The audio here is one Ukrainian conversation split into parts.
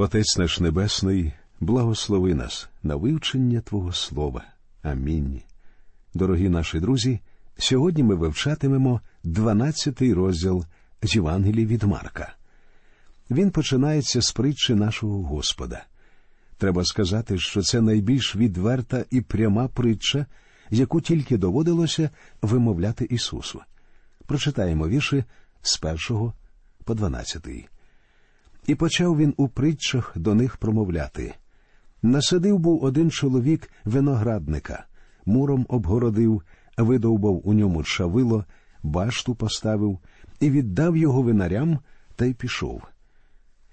Отець наш Небесний, благослови нас на вивчення Твого Слова. Амінь. Дорогі наші друзі, сьогодні ми вивчатимемо 12-й розділ з Євангелії від Марка. Він починається з притчі нашого Господа. Треба сказати, що це найбільш відверта і пряма притча, яку тільки доводилося вимовляти Ісусу. Прочитаємо вірші з першого по дванадцятий. І почав він у притчах до них промовляти. Насадив був один чоловік виноградника, муром обгородив, видовбав у ньому чавило, башту поставив і віддав його винарям та й пішов.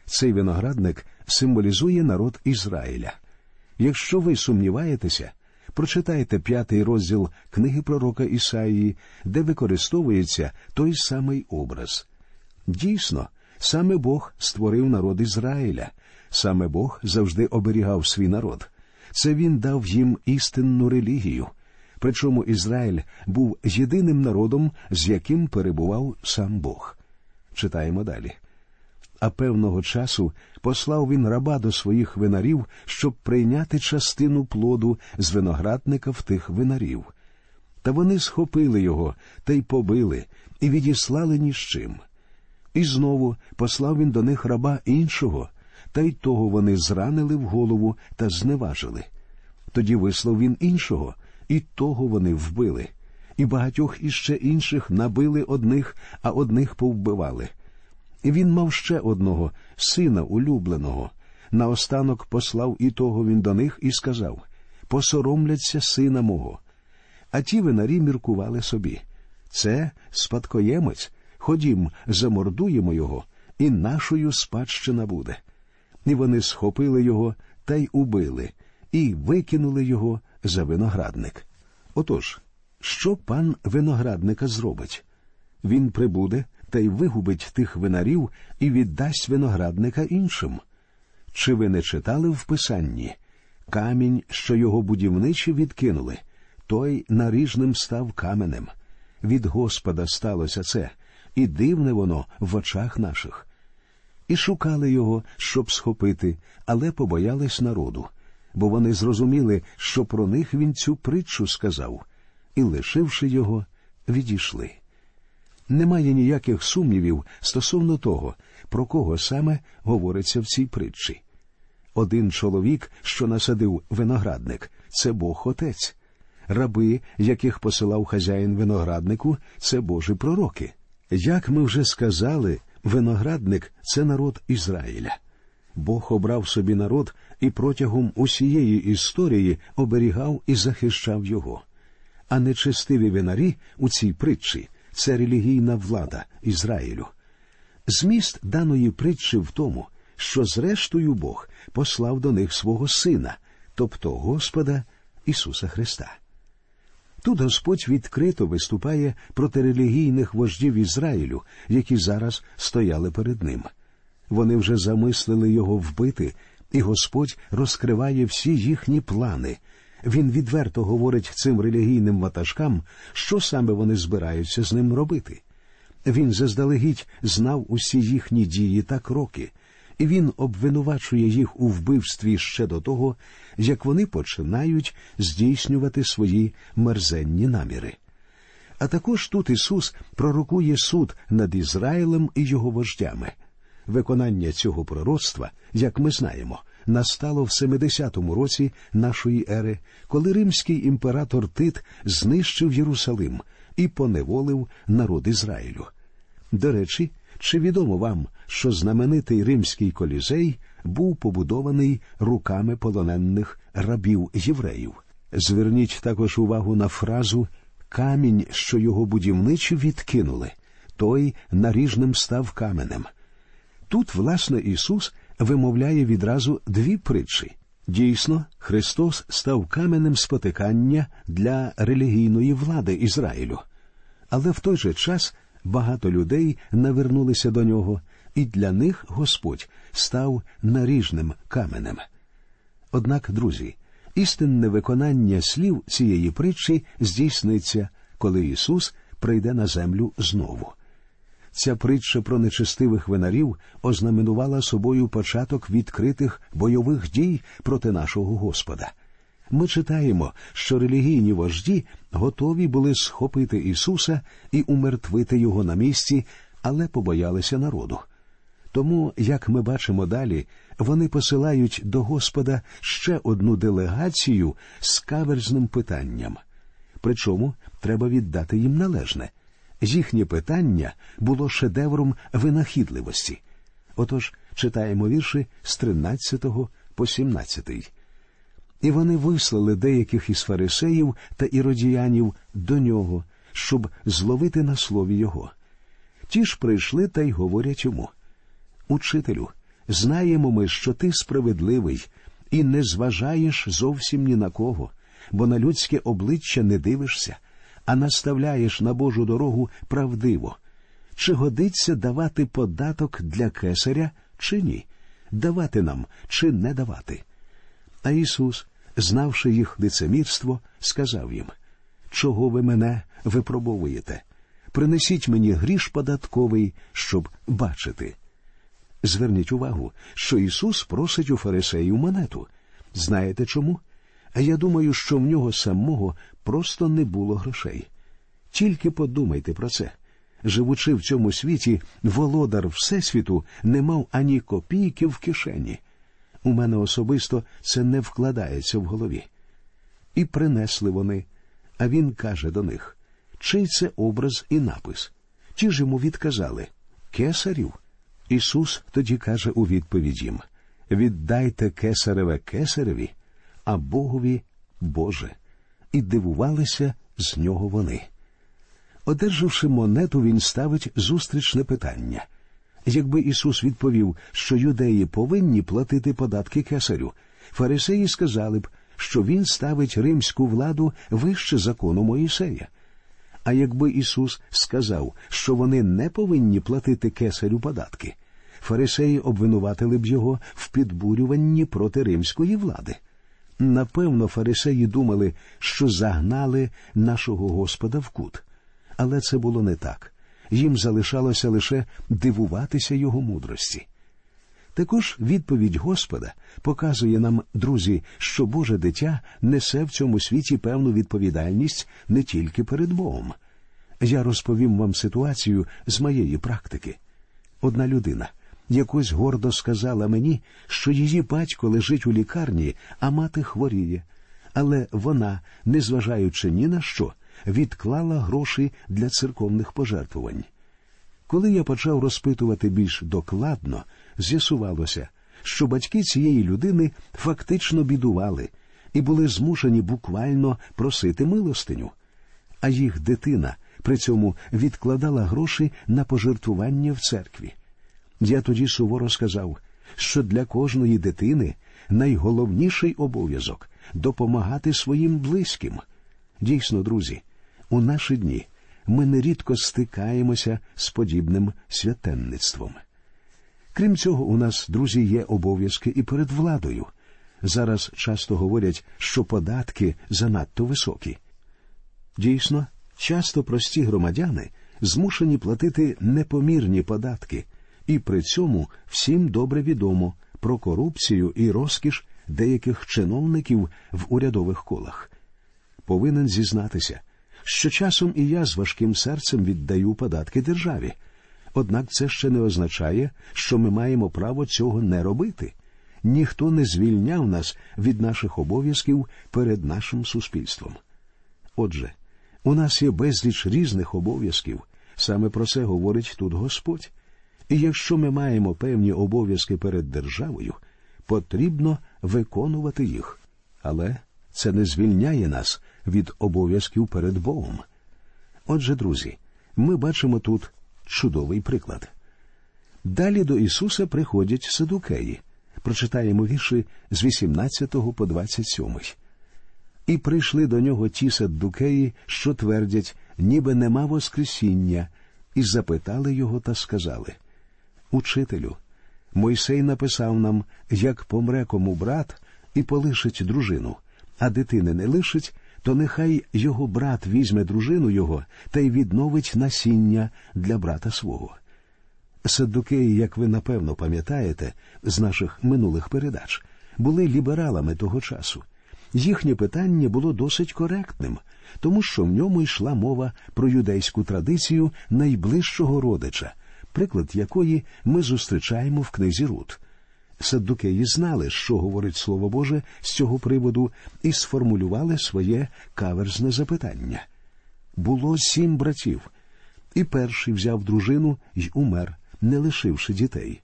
Цей виноградник символізує народ Ізраїля. Якщо ви сумніваєтеся, прочитайте п'ятий розділ книги пророка Ісаїї, де використовується той самий образ. Дійсно, саме Бог створив народ Ізраїля, саме Бог завжди оберігав свій народ. Це він дав їм істинну релігію. Причому Ізраїль був єдиним народом, з яким перебував сам Бог. Читаємо далі. А певного часу послав він раба до своїх винарів, щоб прийняти частину плоду з виноградника в тих винарів. Та вони схопили його та й побили, і відіслали ні з чим. І знову послав він до них раба іншого, та й того вони зранили в голову та зневажили. Тоді вислав він іншого, і того вони вбили, і багатьох іще інших набили одних, а одних повбивали. І він мав ще одного, сина улюбленого. Наостанок послав і того він до них і сказав Посоромляться сина мого. А ті винарі міркували собі. Це спадкоємець. Ходім, замордуємо його, і нашою спадщина буде. І вони схопили його та й убили, і викинули його за виноградник. Отож, що пан виноградника зробить? Він прибуде та й вигубить тих винарів і віддасть виноградника іншим. Чи ви не читали в Писанні? Камінь, що його будівничі відкинули, той наріжним став каменем. Від Господа сталося це, і дивне воно в очах наших. І шукали його, щоб схопити, але побоялись народу, бо вони зрозуміли, що про них він цю притчу сказав, і, лишивши його, відійшли. Немає ніяких сумнівів стосовно того, про кого саме говориться в цій притчі. Один чоловік, що насадив виноградник, це Бог Отець. Раби, яких посилав хазяїн винограднику, це Божі пророки. Як ми вже сказали, виноградник це народ Ізраїля. Бог обрав собі народ і протягом усієї історії оберігав і захищав його. А нечестиві винарі у цій притчі це релігійна влада Ізраїлю. Зміст даної притчі в тому, що зрештою Бог послав до них свого Сина, тобто Господа Ісуса Христа. Тут Господь відкрито виступає проти релігійних вождів Ізраїлю, які зараз стояли перед ним. Вони вже замислили його вбити, і Господь розкриває всі їхні плани. Він відверто говорить цим релігійним ватажкам, що саме вони збираються з ним робити. Він заздалегідь знав усі їхні дії та кроки, і він обвинувачує їх у вбивстві ще до того, як вони починають здійснювати свої мерзенні наміри. А також тут Ісус пророкує суд над Ізраїлем і його вождями. Виконання цього пророцтва, як ми знаємо, настало в 70-му році нашої ери, коли римський імператор Тит знищив Єрусалим і поневолив народ Ізраїлю. До речі, чи відомо вам, що знаменитий римський колізей був побудований руками полонених рабів євреїв? Зверніть також увагу на фразу камінь, що його будівничі відкинули, той наріжним став каменем. Тут, власне, Ісус вимовляє відразу дві притчі. Дійсно, Христос став каменем спотикання для релігійної влади Ізраїлю. Але в той же час багато людей навернулися до нього, і для них Господь став наріжним каменем. Однак, друзі, істинне виконання слів цієї притчі здійсниться, коли Ісус прийде на землю знову. Ця притча про нечестивих винарів ознаменувала собою початок відкритих бойових дій проти нашого Господа. Ми читаємо, що релігійні вожді готові були схопити Ісуса і умертвити його на місці, але побоялися народу. Тому, як ми бачимо далі, вони посилають до Господа ще одну делегацію з каверзним питанням. Причому треба віддати їм належне. Їхнє питання було шедевром винахідливості. Отож читаємо вірші з 13 по 17. І вони вислали деяких із фарисеїв та іродіянів до нього, щоб зловити на слові його. Ті ж прийшли та й говорять йому Учителю, знаємо ми, що ти справедливий і не зважаєш зовсім ні на кого, бо на людське обличчя не дивишся, а наставляєш на Божу дорогу правдиво. Чи годиться давати податок для кесаря, чи ні? Давати нам чи не давати? А Ісус, знавши їх лицемірство, сказав їм Чого ви мене випробовуєте? Принесіть мені гріш податковий, щоб бачити. Зверніть увагу, що Ісус просить у фарисеїв монету. Знаєте чому? А я думаю, що в нього самого просто не було грошей. Тільки подумайте про це. Живучи в цьому світі, володар Всесвіту не мав ані копійки в кишені. У мене особисто це не вкладається в голові. І принесли вони, а він каже до них чий це образ і напис. Ті ж йому відказали Кесарів. Ісус тоді каже у відповідь їм Віддайте кесареве кесареві, а Богові Боже. І дивувалися з нього вони. Одержавши монету, він ставить зустрічне питання. Якби Ісус відповів, що юдеї повинні платити податки кесарю, фарисеї сказали б, що він ставить римську владу вище закону Моїсея. А якби Ісус сказав, що вони не повинні платити кесарю податки, фарисеї обвинуватили б його в підбурюванні проти римської влади. Напевно, фарисеї думали, що загнали нашого Господа в кут. Але це було не так. Їм залишалося лише дивуватися його мудрості. Також відповідь Господа показує нам, друзі, що Боже дитя несе в цьому світі певну відповідальність не тільки перед Богом. Я розповім вам ситуацію з моєї практики. Одна людина якось гордо сказала мені, що її батько лежить у лікарні, а мати хворіє. Але вона, незважаючи ні на що, відклала гроші для церковних пожертвувань. Коли я почав розпитувати більш докладно, з'ясувалося, що батьки цієї людини фактично бідували і були змушені буквально просити милостиню, а їх дитина при цьому відкладала гроші на пожертвування в церкві. Я тоді суворо сказав, що для кожної дитини найголовніший обов'язок допомагати своїм близьким. Дійсно, друзі, у наші дні ми нерідко стикаємося з подібним святенництвом. Крім цього, у нас, друзі, є обов'язки і перед владою. Зараз часто говорять, що податки занадто високі. Дійсно, часто прості громадяни змушені платити непомірні податки, і при цьому всім добре відомо про корупцію і розкіш деяких чиновників в урядових колах. Повинен зізнатися, що часом і я з важким серцем віддаю податки державі. Однак це ще не означає, що ми маємо право цього не робити. Ніхто не звільняв нас від наших обов'язків перед нашим суспільством. Отже, у нас є безліч різних обов'язків, саме про це говорить тут Господь. І якщо ми маємо певні обов'язки перед державою, потрібно виконувати їх. Але це не звільняє нас від обов'язків перед Богом. Отже, друзі, ми бачимо тут чудовий приклад. Далі до Ісуса приходять садукеї. Прочитаємо вірші з 18 по 27. І прийшли до нього ті саддукеї, що твердять, ніби нема Воскресіння, і запитали його та сказали Учителю, Мойсей написав нам, як помре кому брат і полишить дружину, а дитини не лишить, то нехай його брат візьме дружину його та й відновить насіння для брата свого. Саддукеї, як ви напевно пам'ятаєте, з наших минулих передач, були лібералами того часу. Їхнє питання було досить коректним, тому що в ньому йшла мова про юдейську традицію найближчого родича, приклад якої ми зустрічаємо в книзі Рут. Саддукеї знали, що говорить Слово Боже з цього приводу, і сформулювали своє каверзне запитання. Було сім братів, і перший взяв дружину й умер, не лишивши дітей.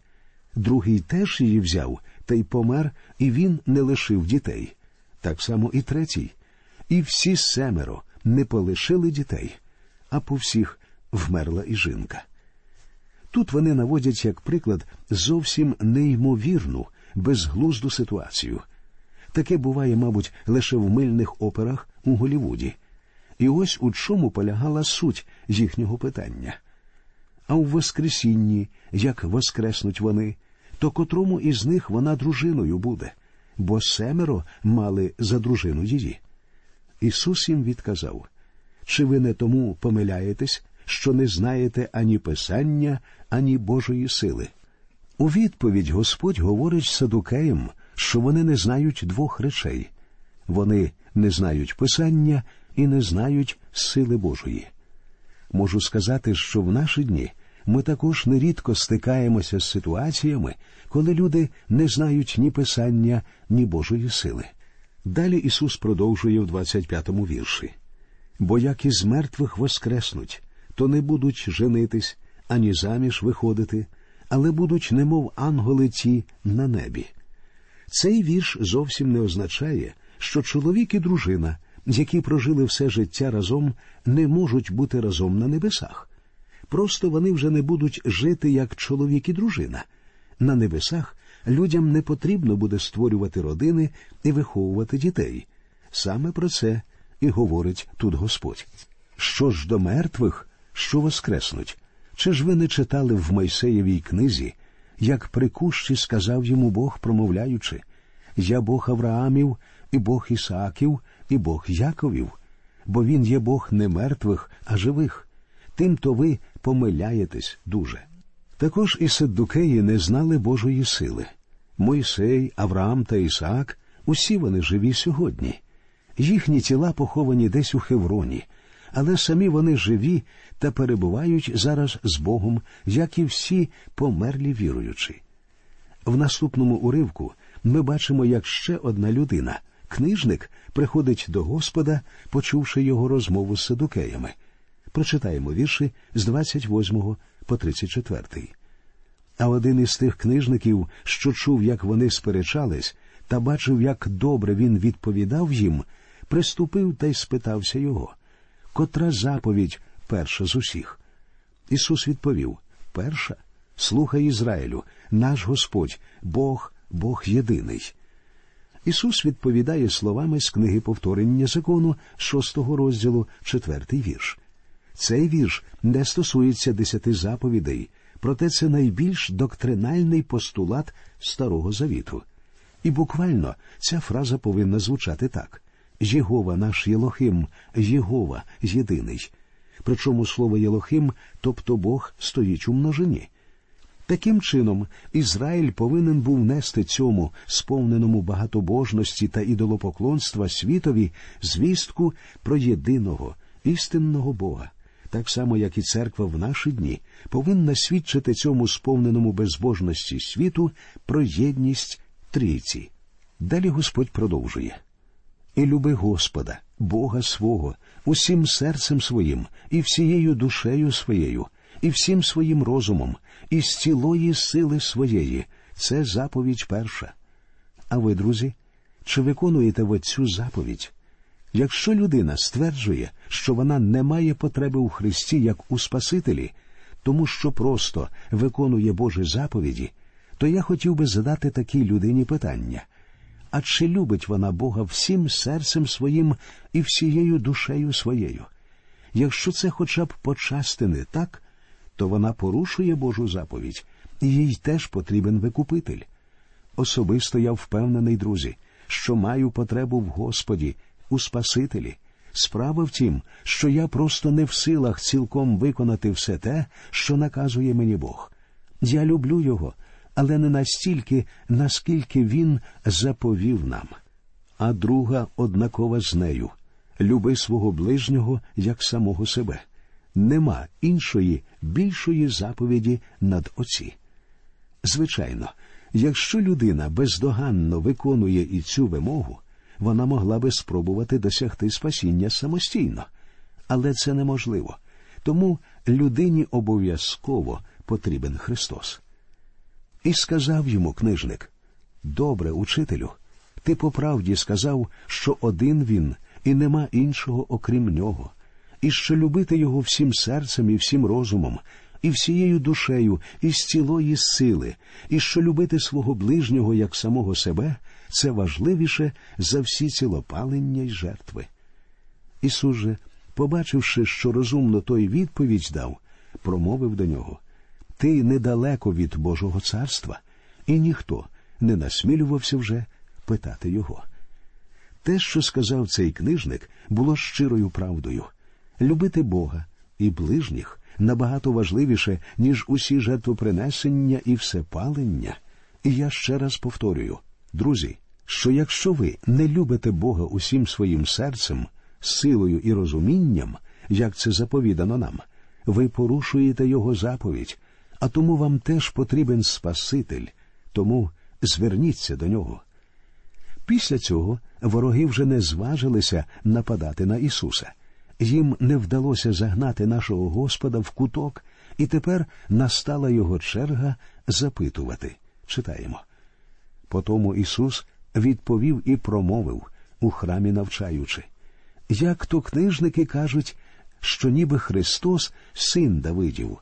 Другий теж її взяв, та й помер, і він не лишив дітей. Так само і третій. І всі семеро не полишили дітей, а по всіх вмерла і жінка. Тут вони наводять як приклад зовсім неймовірну, безглузду ситуацію. Таке буває, мабуть, лише в мильних операх у Голівуді. І ось у чому полягала суть їхнього питання. А у Воскресінні, як воскреснуть вони, то котрому із них вона дружиною буде, бо семеро мали за дружину її. Ісус їм відказав чи ви не тому помиляєтесь, що не знаєте ані Писання, ані Божої сили? У відповідь Господь говорить садукеям, що вони не знають двох речей вони не знають Писання і не знають сили Божої. Можу сказати, що в наші дні ми також нерідко стикаємося з ситуаціями, коли люди не знають ні Писання, ні Божої сили. Далі Ісус продовжує в 25-му вірші бо як із мертвих воскреснуть, то не будуть женитись ані заміж виходити, але будуть, немов ангели ті на небі. Цей вірш зовсім не означає, що чоловік і дружина, які прожили все життя разом, не можуть бути разом на небесах. Просто вони вже не будуть жити як чоловік і дружина. На небесах людям не потрібно буде створювати родини і виховувати дітей. Саме про це і говорить тут Господь. Що ж до мертвих, що воскреснуть? Чи ж ви не читали в Мойсеєвій книзі, як при кущі сказав йому Бог, промовляючи Я Бог Авраамів, і Бог Ісааків, і Бог Яковів, бо він є Бог не мертвих, а живих. Тим то ви помиляєтесь дуже. Також і Седдукеї не знали Божої сили. Мойсей, Авраам та Ісаак усі вони живі сьогодні. Їхні тіла поховані десь у Хевроні, але самі вони живі та перебувають зараз з Богом, як і всі померлі віруючі. В наступному уривку ми бачимо, як ще одна людина, книжник, приходить до Господа, почувши його розмову з садукеями. Прочитаємо вірші з 28 по 34. А один із тих книжників, що чув, як вони сперечались, та бачив, як добре він відповідав їм приступив та й спитався його, котра заповідь перша з усіх. Ісус відповів Перша, слухай Ізраїлю, наш Господь, Бог, Бог єдиний. Ісус відповідає словами з книги повторення закону шостого розділу, четвертий вірш. Цей вірш не стосується десяти заповідей, проте це найбільш доктринальний постулат Старого Завіту. І буквально ця фраза повинна звучати так Єгова наш Єлохим, Єгова єдиний. Причому слово Єлохим, тобто Бог, стоїть у множині. Таким чином, Ізраїль повинен був нести цьому сповненому багатобожності та ідолопоклонства світові звістку про єдиного, істинного Бога, так само, як і церква в наші дні повинна свідчити цьому сповненому безбожності світу про єдність трійці. Далі Господь продовжує і люби Господа, Бога свого, усім серцем своїм, і всією душею своєю, і всім своїм розумом, і з цілої сили своєї. Це заповідь перша. А ви, друзі, чи виконуєте ви цю заповідь? Якщо людина стверджує, що вона не має потреби у Христі як у Спасителі, тому що просто виконує Божі заповіді, то я хотів би задати такій людині питання а чи любить вона Бога всім серцем своїм і всією душею своєю? Якщо це хоча б почасти не так, то вона порушує Божу заповідь, і їй теж потрібен викупитель. Особисто я впевнений, друзі, що маю потребу в Господі, у Спасителі. Справа в тім, що я просто не в силах цілком виконати все те, що наказує мені Бог. Я люблю його, але не настільки, наскільки він заповів нам. А друга однакова з нею люби свого ближнього як самого себе. Нема іншої більшої заповіді над оці. Звичайно, якщо людина бездоганно виконує і цю вимогу, вона могла би спробувати досягти спасіння самостійно, але це неможливо. Тому людині обов'язково потрібен Христос. І сказав йому книжник Добре, учителю, ти по правді сказав, що один він і нема іншого окрім нього, і що любити його всім серцем і всім розумом, і всією душею, і з цілої сили, і що любити свого ближнього як самого себе це важливіше за всі цілопалення й жертви. Ісус же, побачивши, що розумно той відповідь дав, промовив до нього Ти недалеко від Божого царства, і ніхто не насмілювався вже питати його. Те, що сказав цей книжник, було щирою правдою любити Бога і ближніх набагато важливіше, ніж усі жертвопринесення і всепалення. І я ще раз повторюю, друзі, що якщо ви не любите Бога усім своїм серцем, силою і розумінням, як це заповідано нам, ви порушуєте Його заповідь, а тому вам теж потрібен Спаситель, тому зверніться до нього. Після цього вороги вже не зважилися нападати на Ісуса. Їм не вдалося загнати нашого Господа в куток, і тепер настала його черга запитувати. Читаємо. Потому Ісус відповів і промовив у храмі навчаючи, як то книжники кажуть, що ніби Христос син Давидів.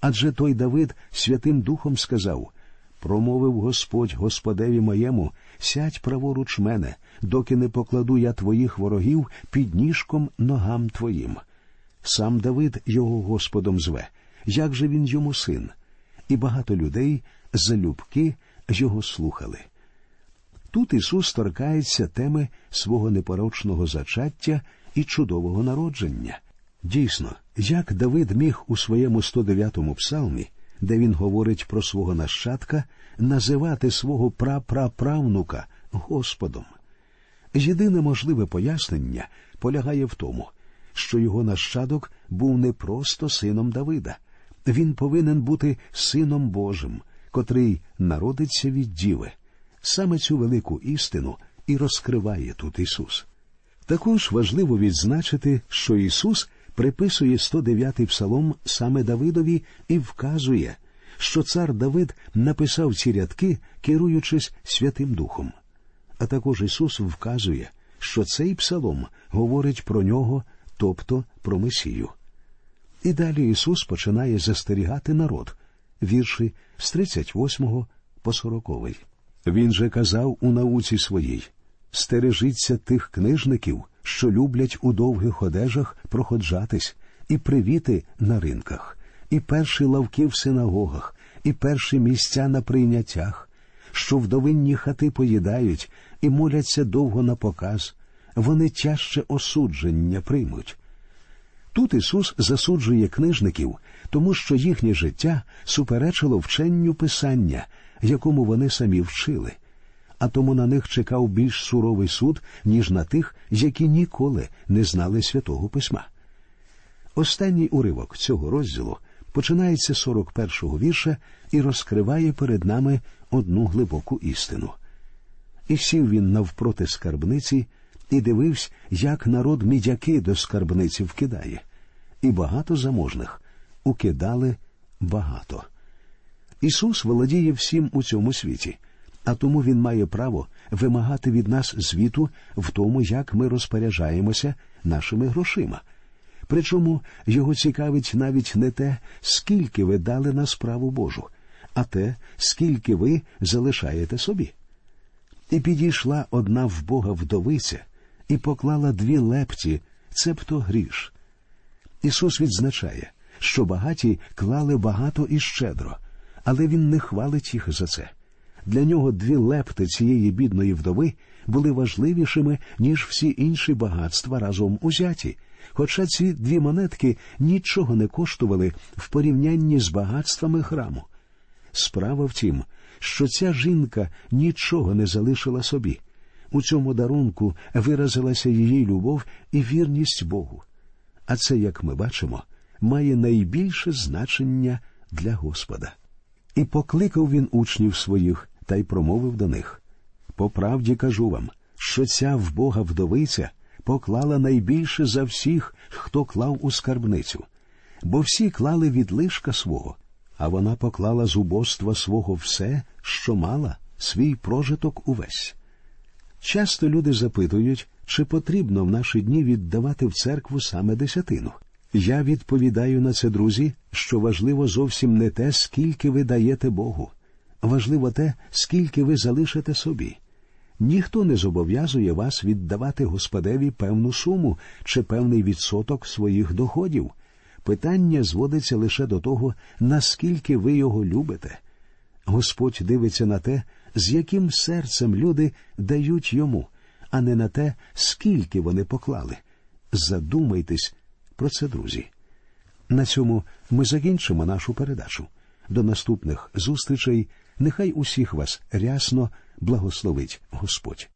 Адже той Давид Святим Духом сказав промовив Господь Господеві моєму, сядь праворуч мене, доки не покладу я твоїх ворогів під ніжком ногам твоїм. Сам Давид його Господом зве, як же він йому син, і багато людей залюбки його слухали. Тут Ісус торкається теми свого непорочного зачаття і чудового народження. Дійсно, як Давид міг у своєму 109-му псалмі де він говорить про свого нащадка, називати свого прапраправнука Господом. Єдине можливе пояснення полягає в тому, що його нащадок був не просто сином Давида, він повинен бути сином Божим, котрий народиться від діви. Саме цю велику істину і розкриває тут Ісус. Також важливо відзначити, що Ісус приписує 109-й псалом саме Давидові і вказує, що цар Давид написав ці рядки, керуючись Святим Духом. А також Ісус вказує, що цей псалом говорить про нього, тобто про Месію. І далі Ісус починає застерігати народ, вірші з 38 по 40. Він же казав у науці своїй стережіться тих книжників, що люблять у довгих одежах проходжатись, і привіти на ринках, і перші лавки в синагогах, і перші місця на прийняттях, що вдовинні хати поїдають і моляться довго на показ, вони тяжче осудження приймуть. Тут Ісус засуджує книжників, тому що їхнє життя суперечило вченню Писання, якому вони самі вчили а тому на них чекав більш суровий суд, ніж на тих, які ніколи не знали святого письма. Останній уривок цього розділу починається з 41-го вірша і розкриває перед нами одну глибоку істину. І сів він навпроти скарбниці і дивився, як народ мідяки до скарбниці вкидає, і багато заможних укидали багато. Ісус володіє всім у цьому світі, а тому він має право вимагати від нас звіту в тому, як ми розпоряджаємося нашими грошима. Причому його цікавить навіть не те, скільки ви дали на справу Божу, а те, скільки ви залишаєте собі. І підійшла одна в Бога вдовиця і поклала дві лепті, цебто гріш. Ісус відзначає, що багаті клали багато і щедро, але Він не хвалить їх за це. Для нього дві лепти цієї бідної вдови були важливішими, ніж всі інші багатства разом узяті, хоча ці дві монетки нічого не коштували в порівнянні з багатствами храму. Справа в тім, що ця жінка нічого не залишила собі. У цьому дарунку виразилася її любов і вірність Богу. А це, як ми бачимо, має найбільше значення для Господа. І покликав він учнів своїх та й промовив до них По правді кажу вам, що ця в Бога вдовиця поклала найбільше за всіх, хто клав у скарбницю, бо всі клали від лишка свого, а вона поклала з убоства свого все, що мала, свій прожиток увесь. Часто люди запитують, чи потрібно в наші дні віддавати в церкву саме десятину. Я відповідаю на це, друзі, що важливо зовсім не те, скільки ви даєте Богу. Важливо те, скільки ви залишите собі. Ніхто не зобов'язує вас віддавати Господеві певну суму чи певний відсоток своїх доходів. Питання зводиться лише до того, наскільки ви його любите. Господь дивиться на те, з яким серцем люди дають йому, а не на те, скільки вони поклали. Задумайтесь про це, друзі. На цьому ми закінчимо нашу передачу. До наступних зустрічей. Нехай усіх вас рясно благословить Господь.